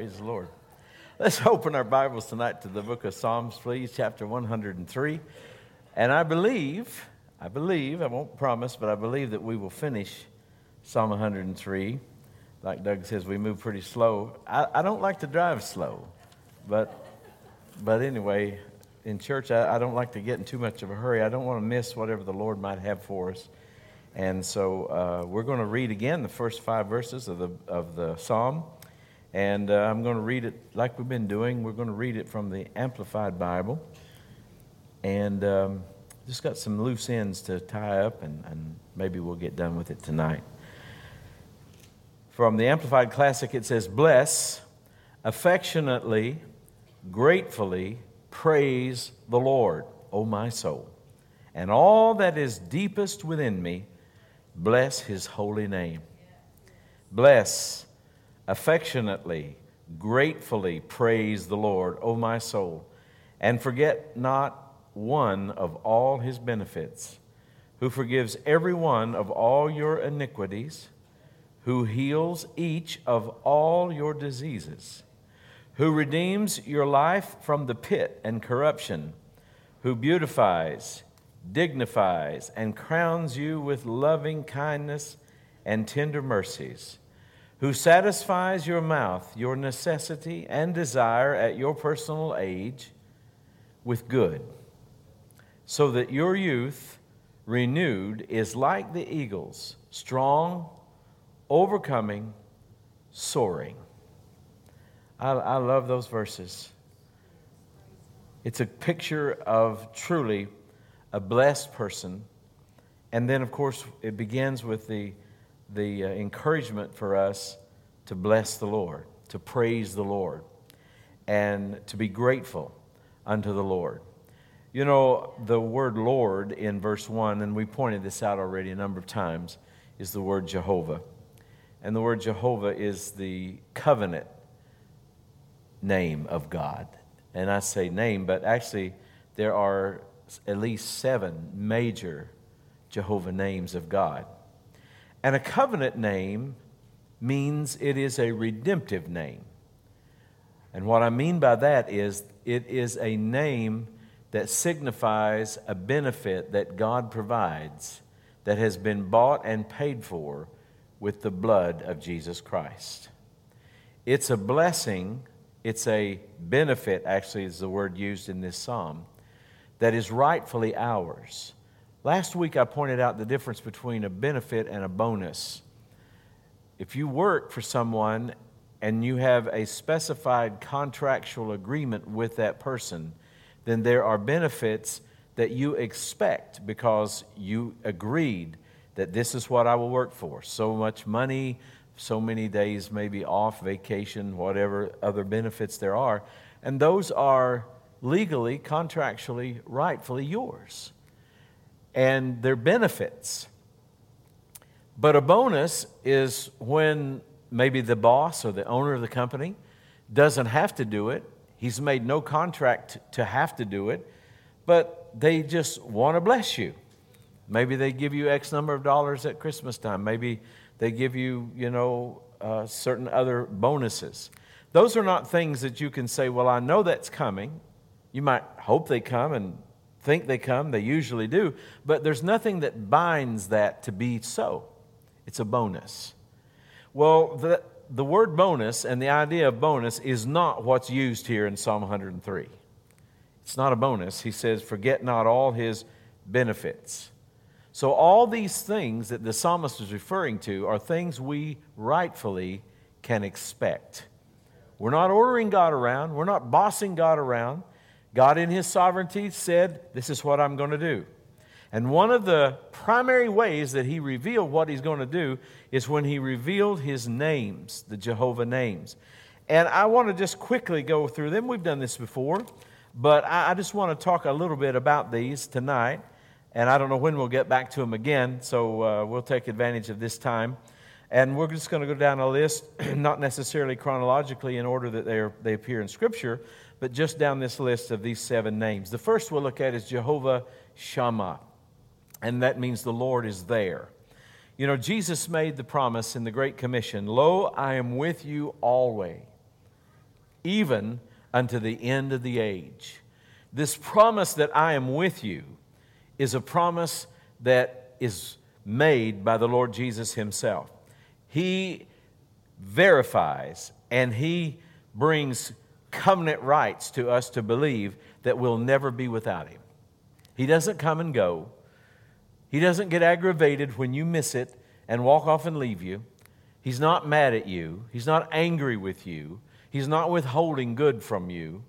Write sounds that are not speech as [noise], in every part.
Praise the Lord. Let's [laughs] open our Bibles tonight to the book of Psalms, please, chapter 103. And I believe, I believe, I won't promise, but I believe that we will finish Psalm 103. Like Doug says, we move pretty slow. I, I don't like to drive slow, but, but anyway, in church, I, I don't like to get in too much of a hurry. I don't want to miss whatever the Lord might have for us. And so uh, we're going to read again the first five verses of the, of the psalm. And uh, I'm going to read it like we've been doing. We're going to read it from the Amplified Bible. And um, just got some loose ends to tie up, and, and maybe we'll get done with it tonight. From the Amplified Classic, it says, Bless, affectionately, gratefully praise the Lord, O my soul, and all that is deepest within me, bless his holy name. Bless, affectionately, gratefully praise the Lord, O my soul, and forget not one of all his benefits, who forgives every one of all your iniquities, who heals each of all your diseases, who redeems your life from the pit and corruption, who beautifies, dignifies, and crowns you with loving kindness and tender mercies who satisfies your mouth, your necessity, and desire at your personal age with good, so that your youth, renewed, is like the eagles, strong, overcoming, soaring. I, I love those verses. It's a picture of truly a blessed person. And then, of course, it begins with the the uh, encouragement for us to bless the Lord, to praise the Lord, and to be grateful unto the Lord. You know, the word Lord in verse 1, and we pointed this out already a number of times, is the word Jehovah. And the word Jehovah is the covenant name of God. And I say name, but actually, there are at least seven major Jehovah names of God. And a covenant name means it is a redemptive name. And what I mean by that is it is a name that signifies a benefit that God provides that has been bought and paid for with the blood of Jesus Christ. It's a blessing, it's a benefit, actually, is the word used in this psalm, that is rightfully ours. Last week I pointed out the difference between a benefit and a bonus. If you work for someone and you have a specified contractual agreement with that person, then there are benefits that you expect because you agreed that this is what I will work for. So much money, so many days maybe off, vacation, whatever other benefits there are. And those are legally, contractually, rightfully yours and their benefits. But a bonus is when maybe the boss or the owner of the company doesn't have to do it. He's made no contract to have to do it, but they just want to bless you. Maybe they give you X number of dollars at Christmas time. Maybe they give you, you know, uh, certain other bonuses. Those are not things that you can say, well, I know that's coming. You might hope they come and think they come, they usually do, but there's nothing that binds that to be so. It's a bonus. Well, the, the word bonus and the idea of bonus is not what's used here in Psalm 103. It's not a bonus. He says, Forget not all his benefits. So, all these things that the psalmist is referring to are things we rightfully can expect. We're not ordering God around, we're not bossing God around. God, in His sovereignty, said, This is what I'm going to do. And one of the primary ways that He revealed what He's going to do is when He revealed His names, the Jehovah names. And I want to just quickly go through them. We've done this before, but I just want to talk a little bit about these tonight. And I don't know when we'll get back to them again, so uh, we'll take advantage of this time. And we're just going to go down a list, [clears throat] not necessarily chronologically in order that they, are, they appear in Scripture, but just down this list of these seven names. The first we'll look at is Jehovah Shammah, and that means the Lord is there. You know, Jesus made the promise in the Great Commission Lo, I am with you always, even unto the end of the age. This promise that I am with you is a promise that is made by the Lord Jesus Himself. He verifies and He brings covenant rights to us to believe that we'll never be without Him. He doesn't come and go, He doesn't get aggravated when you miss it and walk off and leave you. He's not mad at you, He's not angry with you, He's not withholding good from you,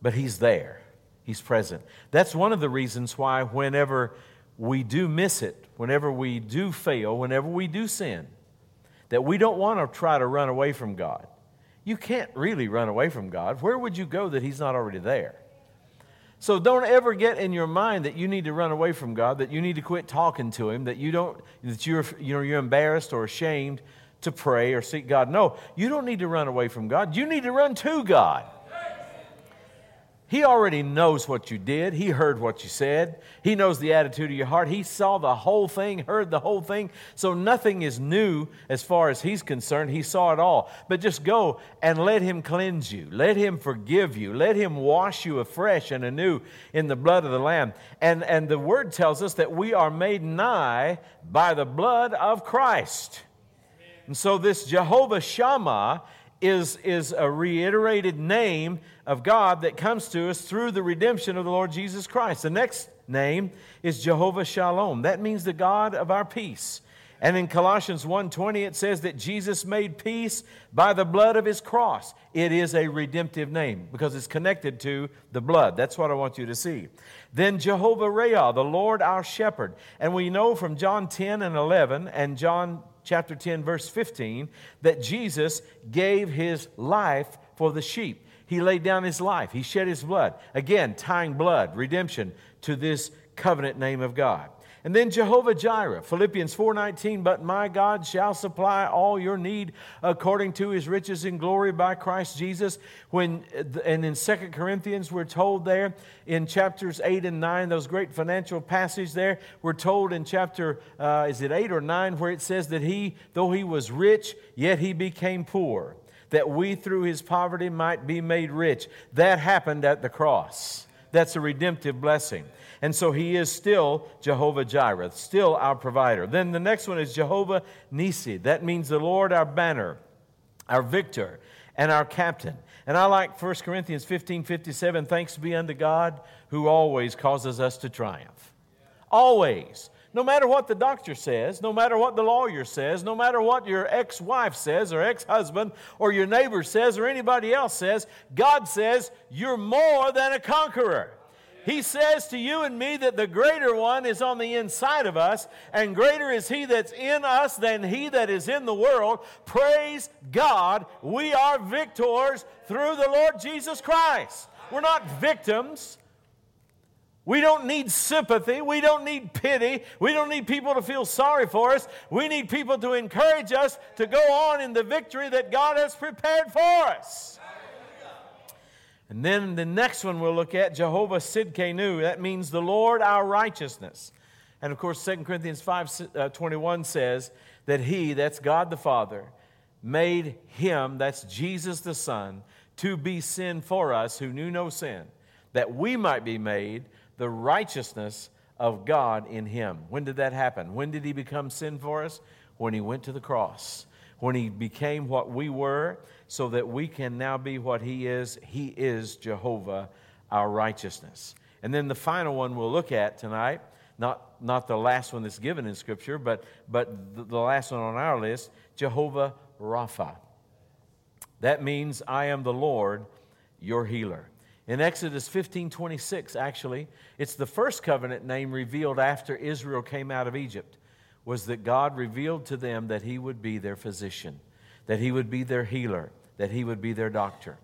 but He's there. He's present. That's one of the reasons why, whenever we do miss it, whenever we do fail, whenever we do sin, that we don't want to try to run away from God. You can't really run away from God. Where would you go that He's not already there? So don't ever get in your mind that you need to run away from God, that you need to quit talking to Him, that you don't, that you're, you know, you're embarrassed or ashamed to pray or seek God. No, you don't need to run away from God. You need to run to God. He already knows what you did. He heard what you said. He knows the attitude of your heart. He saw the whole thing, heard the whole thing. So nothing is new as far as he's concerned. He saw it all. But just go and let him cleanse you. Let him forgive you. Let him wash you afresh and anew in the blood of the Lamb. And, and the word tells us that we are made nigh by the blood of Christ. And so this Jehovah Shammah is, is a reiterated name of God that comes to us through the redemption of the Lord Jesus Christ. The next name is Jehovah Shalom. That means the God of our peace. And in Colossians 1:20 it says that Jesus made peace by the blood of his cross. It is a redemptive name because it's connected to the blood. That's what I want you to see. Then Jehovah Reah, the Lord our shepherd. And we know from John 10 and 11 and John chapter 10 verse 15 that Jesus gave his life for the sheep. He laid down his life, he shed his blood. Again, tying blood, redemption to this covenant name of God. And then Jehovah Jireh, Philippians 4:19, but my God shall supply all your need according to his riches in glory by Christ Jesus. When and in Second Corinthians we're told there in chapters 8 and 9, those great financial passages there, we're told in chapter uh, is it 8 or 9 where it says that he though he was rich, yet he became poor that we through his poverty might be made rich. That happened at the cross. That's a redemptive blessing. And so he is still Jehovah Jireh, still our provider. Then the next one is Jehovah Nisi. That means the Lord our banner, our victor, and our captain. And I like 1 Corinthians 15 57, thanks be unto God who always causes us to triumph. Always. No matter what the doctor says, no matter what the lawyer says, no matter what your ex wife says or ex husband or your neighbor says or anybody else says, God says, You're more than a conqueror. He says to you and me that the greater one is on the inside of us, and greater is he that's in us than he that is in the world. Praise God, we are victors through the Lord Jesus Christ. We're not victims. We don't need sympathy. We don't need pity. We don't need people to feel sorry for us. We need people to encourage us to go on in the victory that God has prepared for us. And then the next one we'll look at, Jehovah Sidkenu. That means the Lord our righteousness. And of course, 2 Corinthians 5 uh, 21 says that He, that's God the Father, made Him, that's Jesus the Son, to be sin for us who knew no sin, that we might be made the righteousness of God in him. When did that happen? When did he become sin for us? When he went to the cross. When he became what we were, so that we can now be what he is. He is Jehovah, our righteousness. And then the final one we'll look at tonight, not, not the last one that's given in Scripture, but, but the, the last one on our list, Jehovah Rapha. That means, I am the Lord, your healer. In Exodus 15 26, actually, it's the first covenant name revealed after Israel came out of Egypt, was that God revealed to them that He would be their physician, that He would be their healer, that He would be their doctor.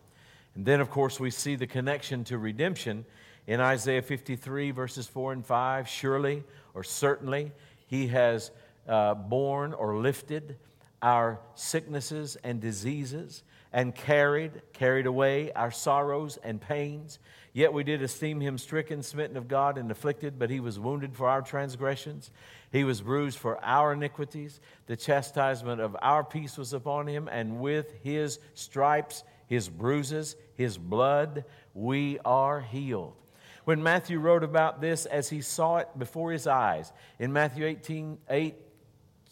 And then, of course, we see the connection to redemption in Isaiah 53, verses 4 and 5. Surely or certainly, He has uh, borne or lifted our sicknesses and diseases and carried, carried away our sorrows and pains. Yet we did esteem him stricken, smitten of God, and afflicted, but he was wounded for our transgressions. He was bruised for our iniquities. The chastisement of our peace was upon him, and with his stripes his bruises, his blood, we are healed. When Matthew wrote about this as he saw it before his eyes, in Matthew 18, 8,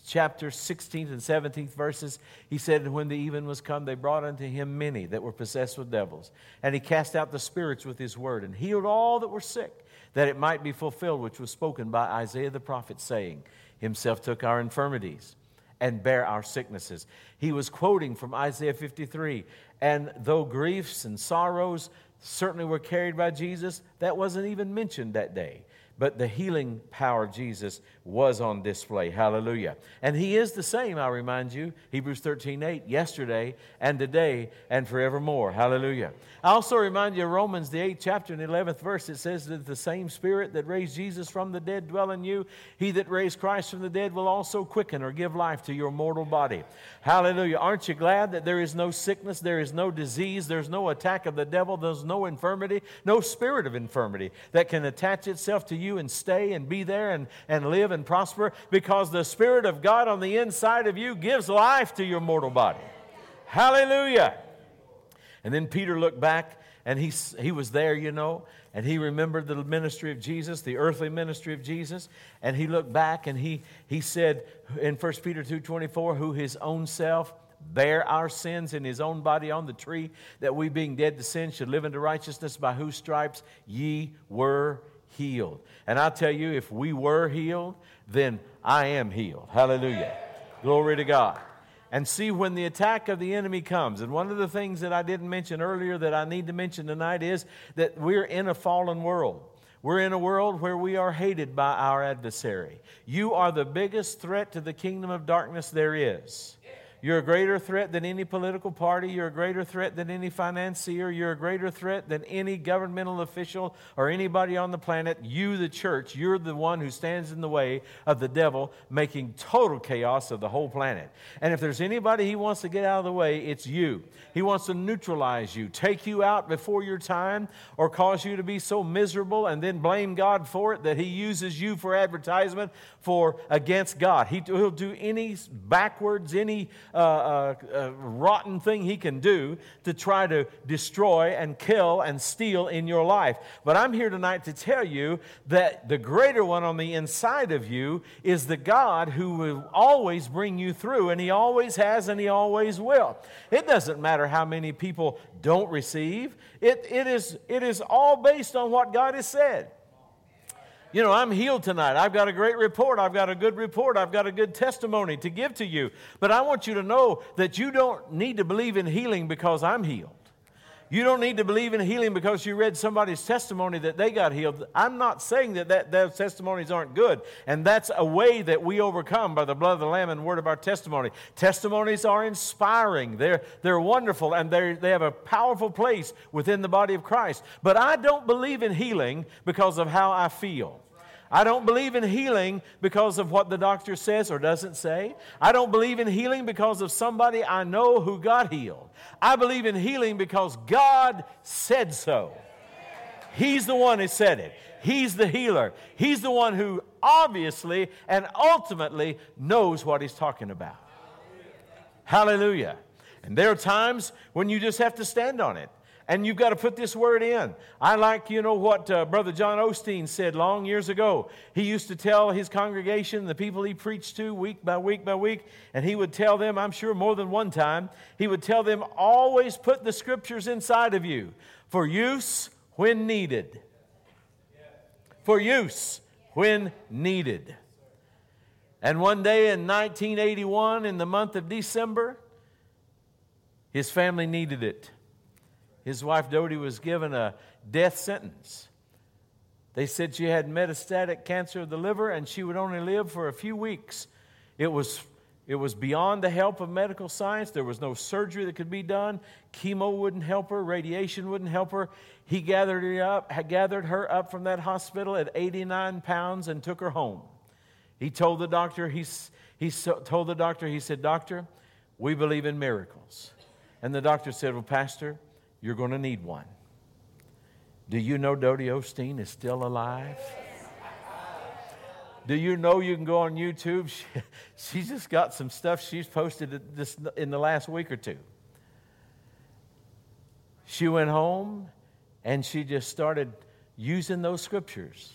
chapter 16th and 17th verses, he said, When the even was come, they brought unto him many that were possessed with devils. And he cast out the spirits with his word, and healed all that were sick, that it might be fulfilled which was spoken by Isaiah the prophet, saying, Himself took our infirmities and bear our sicknesses. He was quoting from Isaiah 53. And though griefs and sorrows certainly were carried by Jesus, that wasn't even mentioned that day but the healing power of Jesus was on display. Hallelujah. And he is the same, I remind you, Hebrews 13 8, yesterday and today and forevermore. Hallelujah. I also remind you Romans, the 8th chapter and 11th verse, it says that the same Spirit that raised Jesus from the dead dwell in you. He that raised Christ from the dead will also quicken or give life to your mortal body. Hallelujah. Aren't you glad that there is no sickness, there is no disease, there's no attack of the devil, there's no infirmity, no spirit of infirmity that can attach itself to you you and stay and be there and, and live and prosper because the Spirit of God on the inside of you gives life to your mortal body. Hallelujah. And then Peter looked back and he, he was there, you know, and he remembered the ministry of Jesus, the earthly ministry of Jesus, and he looked back and he, he said in 1 Peter 2.24, who his own self bear our sins in his own body on the tree, that we being dead to sin should live into righteousness, by whose stripes ye were healed. And I tell you, if we were healed, then I am healed. Hallelujah. Glory to God. And see when the attack of the enemy comes. And one of the things that I didn't mention earlier that I need to mention tonight is that we're in a fallen world. We're in a world where we are hated by our adversary. You are the biggest threat to the kingdom of darkness there is. You're a greater threat than any political party. You're a greater threat than any financier. You're a greater threat than any governmental official or anybody on the planet. You, the church, you're the one who stands in the way of the devil making total chaos of the whole planet. And if there's anybody he wants to get out of the way, it's you. He wants to neutralize you, take you out before your time, or cause you to be so miserable and then blame God for it that he uses you for advertisement for against God. He, will do any backwards, any uh, uh, rotten thing he can do to try to destroy and kill and steal in your life. But I'm here tonight to tell you that the greater one on the inside of you is the God who will always bring you through, and he always has and he always will. It doesn't matter how many people don't receive, it, it, is, it is all based on what God has said. You know, I'm healed tonight. I've got a great report. I've got a good report. I've got a good testimony to give to you. But I want you to know that you don't need to believe in healing because I'm healed. You don't need to believe in healing because you read somebody's testimony that they got healed. I'm not saying that, that those testimonies aren't good. And that's a way that we overcome by the blood of the Lamb and word of our testimony. Testimonies are inspiring, they're, they're wonderful, and they they have a powerful place within the body of Christ. But I don't believe in healing because of how I feel. I don't believe in healing because of what the doctor says or doesn't say. I don't believe in healing because of somebody I know who got healed. I believe in healing because God said so. He's the one who said it. He's the healer. He's the one who obviously and ultimately knows what he's talking about. Hallelujah. And there are times when you just have to stand on it and you've got to put this word in. I like, you know, what uh, Brother John Osteen said long years ago. He used to tell his congregation, the people he preached to week by week by week, and he would tell them, I'm sure more than one time, he would tell them, always put the scriptures inside of you for use when needed. For use when needed. And one day in 1981, in the month of December, his family needed it. His wife Dodie was given a death sentence. They said she had metastatic cancer of the liver and she would only live for a few weeks. It was, it was beyond the help of medical science. There was no surgery that could be done. Chemo wouldn't help her, radiation wouldn't help her. He gathered her up, gathered her up from that hospital at 89 pounds and took her home. He told the doctor, he, he told the doctor, he said, Doctor, we believe in miracles. And the doctor said, Well, Pastor, you're going to need one. Do you know Dodie Osteen is still alive? Do you know you can go on YouTube? [laughs] She, she's just got some stuff she's posted this, in the last week or two. She went home and she just started using those scriptures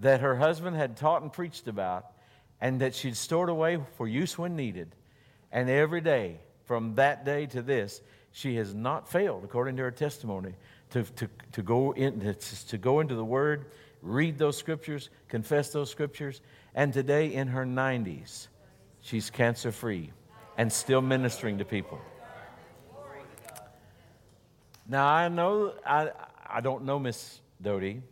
that her husband had taught and preached about and that she'd stored away for use when needed. And every day, from that day to this, she has not failed, according to her testimony, to, to, to, go, in, to, go into the Word, read those scriptures, confess those scriptures. And today, in her 90s, she's cancer free and still ministering to people. Now, I know, I, I don't know Miss Dodie,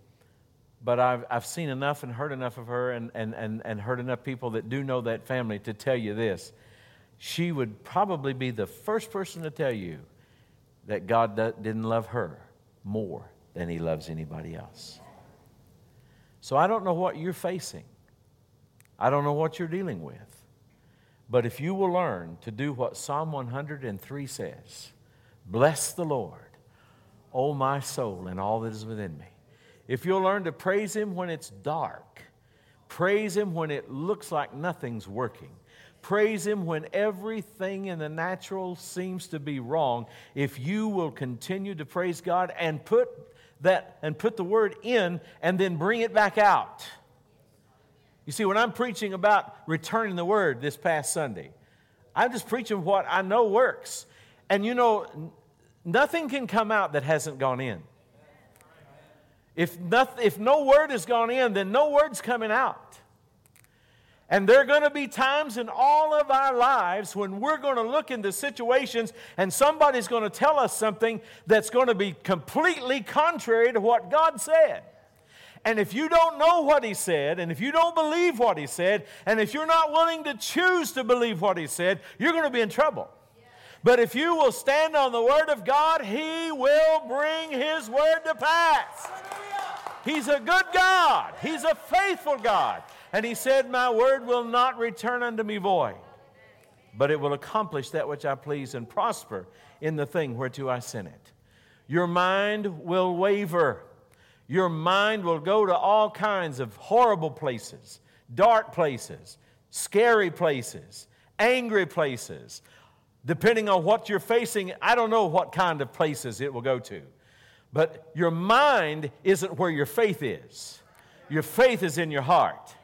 but I've, I've seen enough and heard enough of her and, and, and, and heard enough people that do know that family to tell you this. She would probably be the first person to tell you that God didn't love her more than he loves anybody else. So I don't know what you're facing. I don't know what you're dealing with. But if you will learn to do what Psalm 103 says, bless the Lord, O my soul, and all that is within me. If you'll learn to praise Him when it's dark, praise Him when it looks like nothing's working, praise Him when everything in the natural seems to be wrong, if you will continue to praise God and put that and put the word in and then bring it back out. You see, when I'm preaching about returning the word this past Sunday, I'm just preaching what I know works. And you know, nothing can come out that hasn't gone in. If, nothing, if no word has gone in, then no word's coming out. And there are going to be times in all of our lives when we're going to look into situations and somebody's going to tell us something that's going to be completely contrary to what God said. And if you don't know what He said, and if you don't believe what He said, and if you're not willing to choose to believe what He said, you're going to be in trouble. But if you will stand on the Word of God, He will bring His Word to pass. He's a good God, He's a faithful God. And he said, My word will not return unto me void, but it will accomplish that which I please and prosper in the thing whereto I sent it. Your mind will waver. Your mind will go to all kinds of horrible places, dark places, scary places, angry places. Depending on what you're facing, I don't know what kind of places it will go to. But your mind isn't where your faith is. Your faith is in your heart.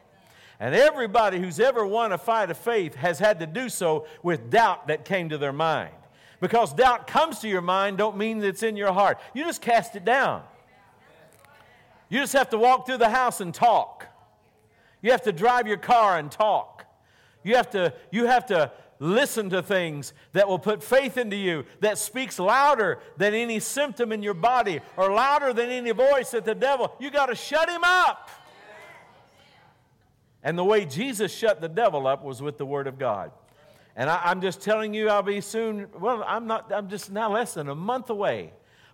And everybody who's ever won a fight of faith has had to do so with doubt that came to their mind. Because doubt comes to your mind don't mean that it's in your heart. You just cast it down. You just have to walk through the house and talk. You have to drive your car and talk. You have to, you have to listen to things that will put faith into you, that speaks louder than any symptom in your body or louder than any voice that the devil. You got to shut him up. And the way Jesus shut the devil up was with the Word of God. And I, am just telling you, I'll be soon, well, I'm not, I'm just now less than a month away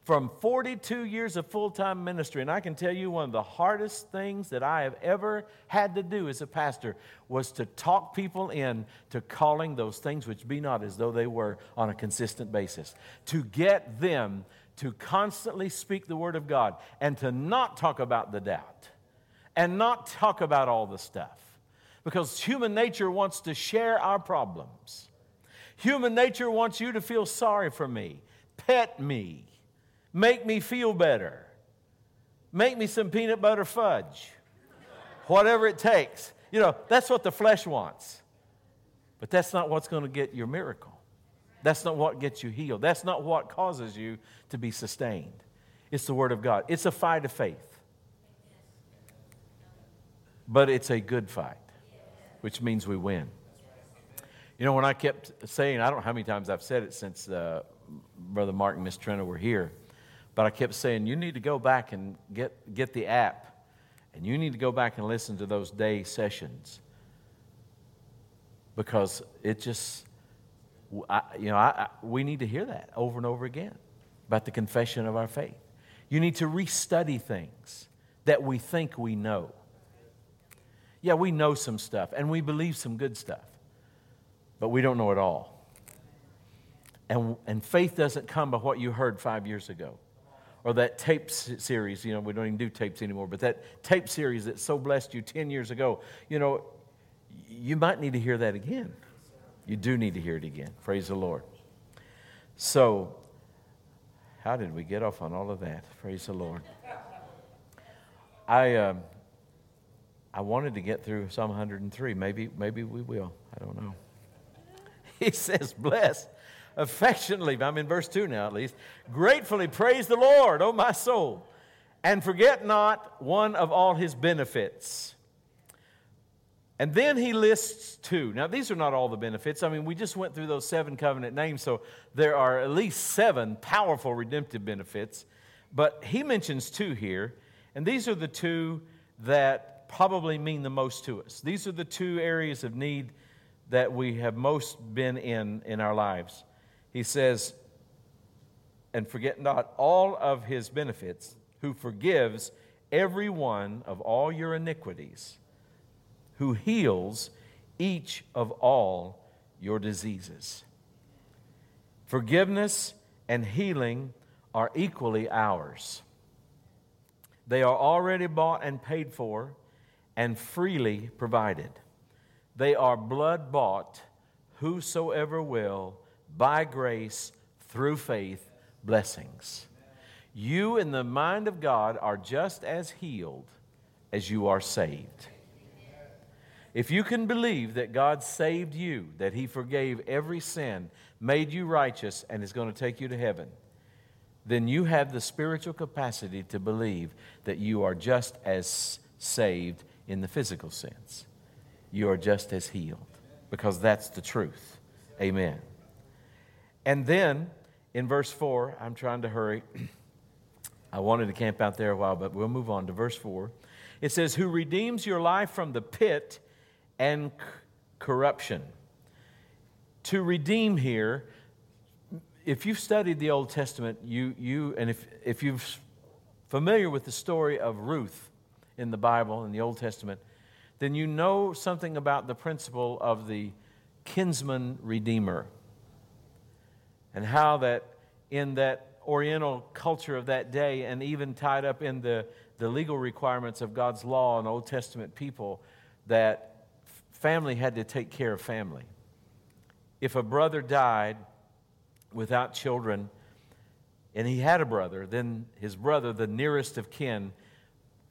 from 42 years of full time ministry. And I can tell you one of the hardest things that I have ever had to do as a pastor was to talk people in to calling those things which be not as though they were on a consistent basis. To get them to constantly speak the Word of God and to not talk about the doubt and not talk about all the stuff. Because human nature wants to share our problems. Human nature wants you to feel sorry for me, pet me, make me feel better, make me some peanut butter fudge, whatever it takes. You know, that's what the flesh wants. But that's not what's going to get your miracle. That's not what gets you healed. That's not what causes you to be sustained. It's the Word of God. It's a fight of faith but it's a good fight, which means we win. You know, when I kept saying, I don't know how many times I've said it since uh, Brother Mark and Miss Trina were here, but I kept saying, you need to go back and get, get the app, and you need to go back and listen to those day sessions because it just, I, you know, I, I, we need to hear that over and over again about the confession of our faith. You need to restudy things that we think we know. Yeah, we know some stuff and we believe some good stuff, but we don't know it all. And, and faith doesn't come by what you heard five years ago or that tape series. You know, we don't even do tapes anymore, but that tape series that so blessed you 10 years ago, you know, you might need to hear that again. You do need to hear it again. Praise the Lord. So, How did we get off on all of that? Praise the Lord. I, um, I wanted to get through Psalm 103. Maybe, maybe we will. I don't know. [laughs] He says, Bless affectionately, I'm in verse 2 now at least, gratefully praise the Lord, O my soul, and forget not one of all his benefits. And then he lists two. Now, these are not all the benefits. I mean, we just went through those seven covenant names, so there are at least seven powerful redemptive benefits. But he mentions two here, and these are the two that probably mean the most to us. These are the two areas of need that we have most been in in our lives. He says, and forget not all of his benefits, who forgives every one of all your iniquities, who heals each of all your diseases. Forgiveness and healing are equally ours. They are already bought and paid for and freely provided. They are blood bought, whosoever will, by grace, through faith, blessings. You, in the mind of God, are just as healed as you are saved. If you can believe that God saved you, that He forgave every sin, made you righteous, and is going to take you to heaven, then you have the spiritual capacity to believe that you are just as saved in the physical sense you are just as healed because that's the truth. Amen. And then in verse 4, I'm trying to hurry. [clears throat] I wanted to camp out there a while, but we'll move on to verse 4. It says, Who redeems your life from the pit and c- corruption. To redeem here, if you've studied the Old Testament, you, you and if, if you're familiar with the story of Ruth in the Bible, in the Old Testament, then you know something about the principle of the kinsman redeemer and how that in that oriental culture of that day and even tied up in the, the legal requirements of god's law and old testament people that family had to take care of family if a brother died without children and he had a brother then his brother the nearest of kin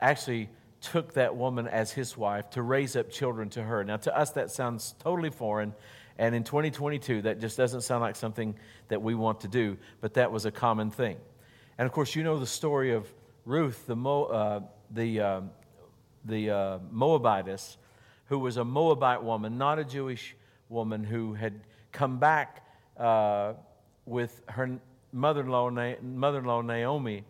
actually took that woman as his wife to raise up children to her. Now, to us, that sounds totally foreign. And in 2022, that just doesn't sound like something that we want to do, but that was a common thing. And of course, you know the story of Ruth, the, Mo, uh, the, uh, the uh, Moabitess, who was a Moabite woman, not a Jewish woman, who had come back uh, with her mother in law, mother-in-law Naomi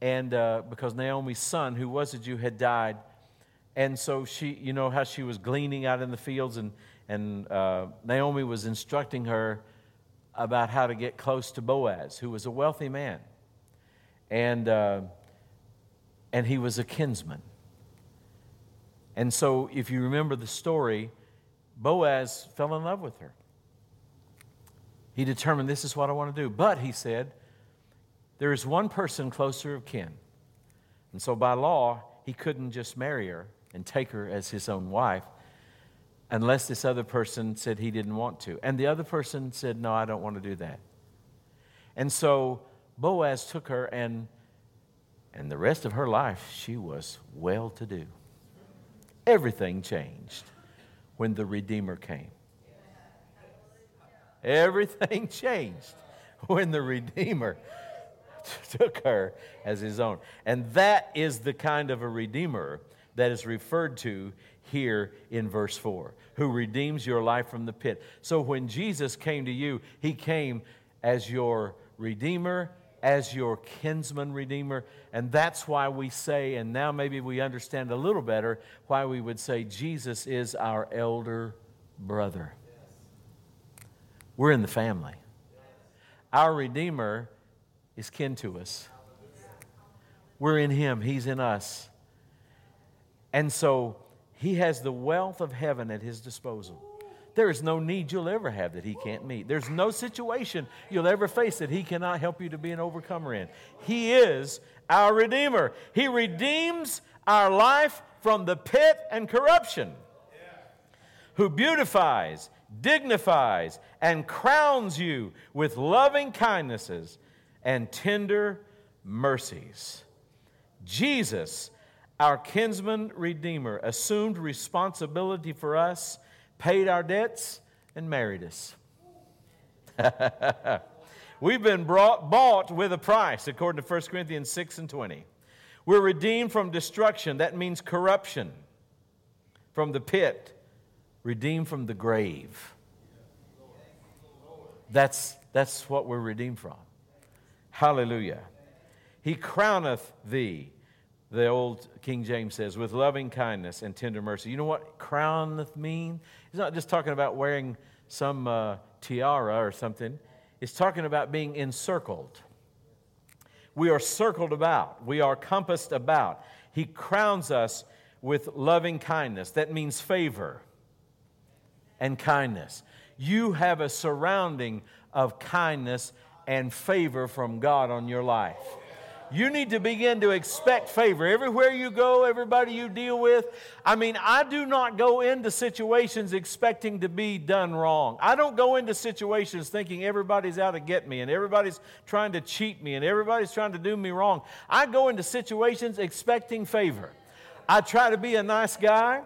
and uh, because Naomi's son, who was a Jew, had died. And so she, you know, how she was gleaning out in the fields, and, and uh, Naomi was instructing her about how to get close to Boaz, who was a wealthy man. And, uh, and he was a kinsman. And so, if you remember the story, Boaz fell in love with her. He determined, This is what I want to do. But, he said, there is one person closer of kin. And so by law, he couldn't just marry her and take her as his own wife unless this other person said he didn't want to. And the other person said, No, I don't want to do that. And so Boaz took her, and, and the rest of her life, she was well to do. Everything changed when the Redeemer came. Everything [laughs] changed when the Redeemer [laughs] took her as his own. And that is the kind of a redeemer that is referred to here in verse 4, who redeems your life from the pit. So when Jesus came to you, he came as your redeemer, as your kinsman redeemer. And that's why we say, and now maybe we understand a little better, why we would say Jesus is our elder brother. We're in the family. Our Redeemer is kin to us. We're in Him, He's in us. And so He has the wealth of heaven at His disposal. There is no need you'll ever have that He can't meet. There's no situation you'll ever face that He cannot help you to be an overcomer in. He is our Redeemer. He redeems our life from the pit and corruption, who beautifies, dignifies, and crowns you with loving kindnesses and tender mercies. Jesus, our kinsman redeemer, assumed responsibility for us, paid our debts, and married us. [laughs] We've been brought, bought with a price, according to 1 Corinthians 6 and 20. We're redeemed from destruction. That means corruption, from the pit, redeemed from the grave. That's, that's what we're redeemed from. Hallelujah. He crowneth thee, the old King James says, with loving kindness and tender mercy. You know what crowneth mean? He's not just talking about wearing some uh, tiara or something. It's talking about being encircled. We are circled about, we are compassed about. He crowns us with loving kindness. That means favor and kindness. You have a surrounding of kindness and favor from God on your life. You need to begin to expect favor everywhere you go, everybody you deal with. I mean, I do not go into situations expecting to be done wrong. I don't go into situations thinking everybody's out to get me and everybody's trying to cheat me and everybody's trying to do me wrong. I go into situations expecting favor. I try to be a nice guy.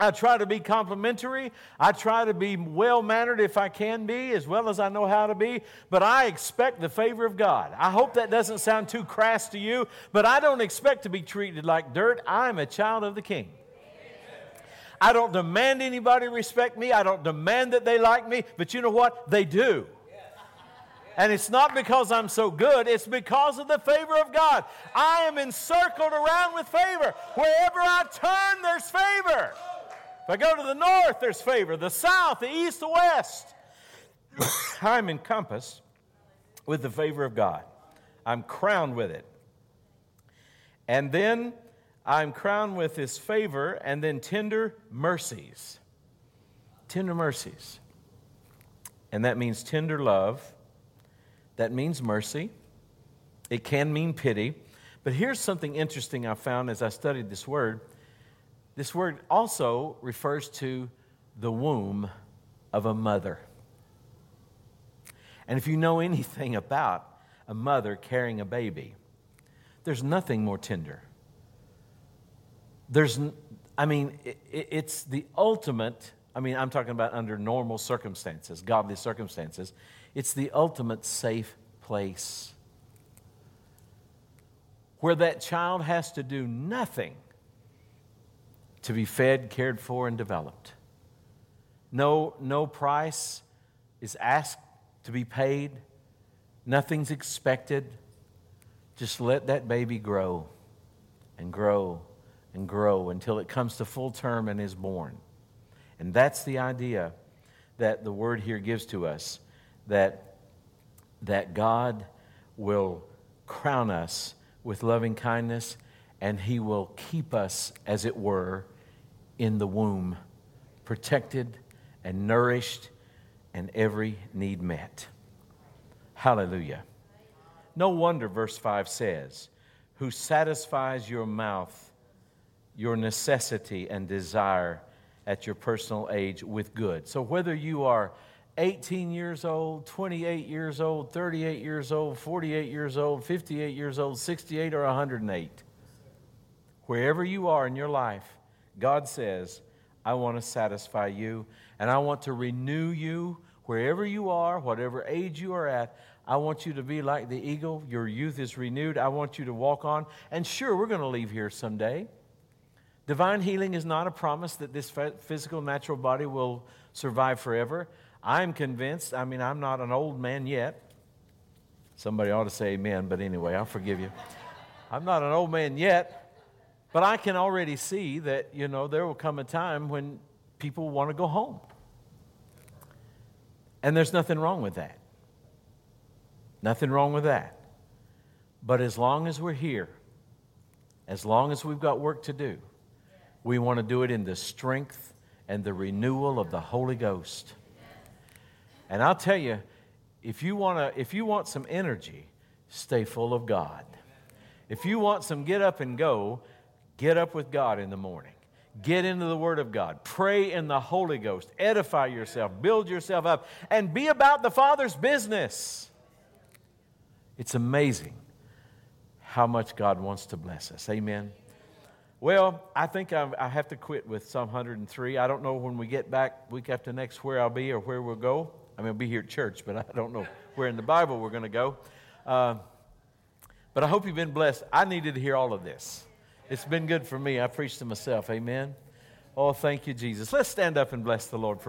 I try to be complimentary. I try to be well mannered if I can be, as well as I know how to be. But I expect the favor of God. I hope that doesn't sound too crass to you, but I don't expect to be treated like dirt. I'm a child of the King. I don't demand anybody respect me. I don't demand that they like me. But you know what? They do. And it's not because I'm so good, it's because of the favor of God. I am encircled around with favor. Wherever I turn, there's favor. If I go to the north, there's favor. The south, the east, the west. [coughs] I'm encompassed with the favor of God. I'm crowned with it. And then I'm crowned with His favor and then tender mercies. Tender mercies. And that means tender love. That means mercy. It can mean pity. But here's something interesting I found as I studied this word this word also refers to the womb of a mother. And if you know anything about a mother carrying a baby, there's nothing more tender. There's, I mean, it's the ultimate, I mean, I'm talking about under normal circumstances, godly circumstances. It's the ultimate safe place where that child has to do nothing to be fed, cared for, and developed. No, no price is asked to be paid, nothing's expected. Just let that baby grow and grow and grow until it comes to full term and is born. And that's the idea that the word here gives to us that, that God will crown us with loving kindness and he will keep us, as it were, in the womb, protected and nourished and every need met. Hallelujah. No wonder verse 5 says, Who satisfies your mouth, your necessity and desire at your personal age with good. So whether you are 18 years old, 28 years old, 38 years old, 48 years old, 58 years old, 68, or 108, wherever you are in your life, God says, I want to satisfy you and I want to renew you wherever you are, whatever age you are at. I want you to be like the eagle. Your youth is renewed. I want you to walk on. And sure, we're going to leave here someday. Divine healing is not a promise that this physical, natural body will survive forever. I'm convinced, I mean, I'm not an old man yet. Somebody ought to say amen, but anyway, I'll forgive you. I'm not an old man yet. But I can already see that, you know, there will come a time when people want to go home. And there's nothing wrong with that. Nothing wrong with that. But as long as we're here, as long as we've got work to do, we want to do it in the strength and the renewal of the Holy Ghost. And I'll tell you, if you want to, if you want some energy, stay full of God. If you want some get up and go, Get up with God in the morning. Get into the Word of God. Pray in the Holy Ghost. Edify yourself. Build yourself up. And be about the Father's business. It's amazing how much God wants to bless us. Amen. Well, I think I'm, i have to quit with Psalm 103. I don't know when we get back week after next where I'll be or where we'll go. I mean, I'll be here at church, but [laughs] I don't know where in the Bible we're going to go. Uh, but I hope you've been blessed. I needed to hear all of this. It's been good for me. I preached to myself. Amen. Oh, thank you, Jesus. Let's stand up and bless the Lord for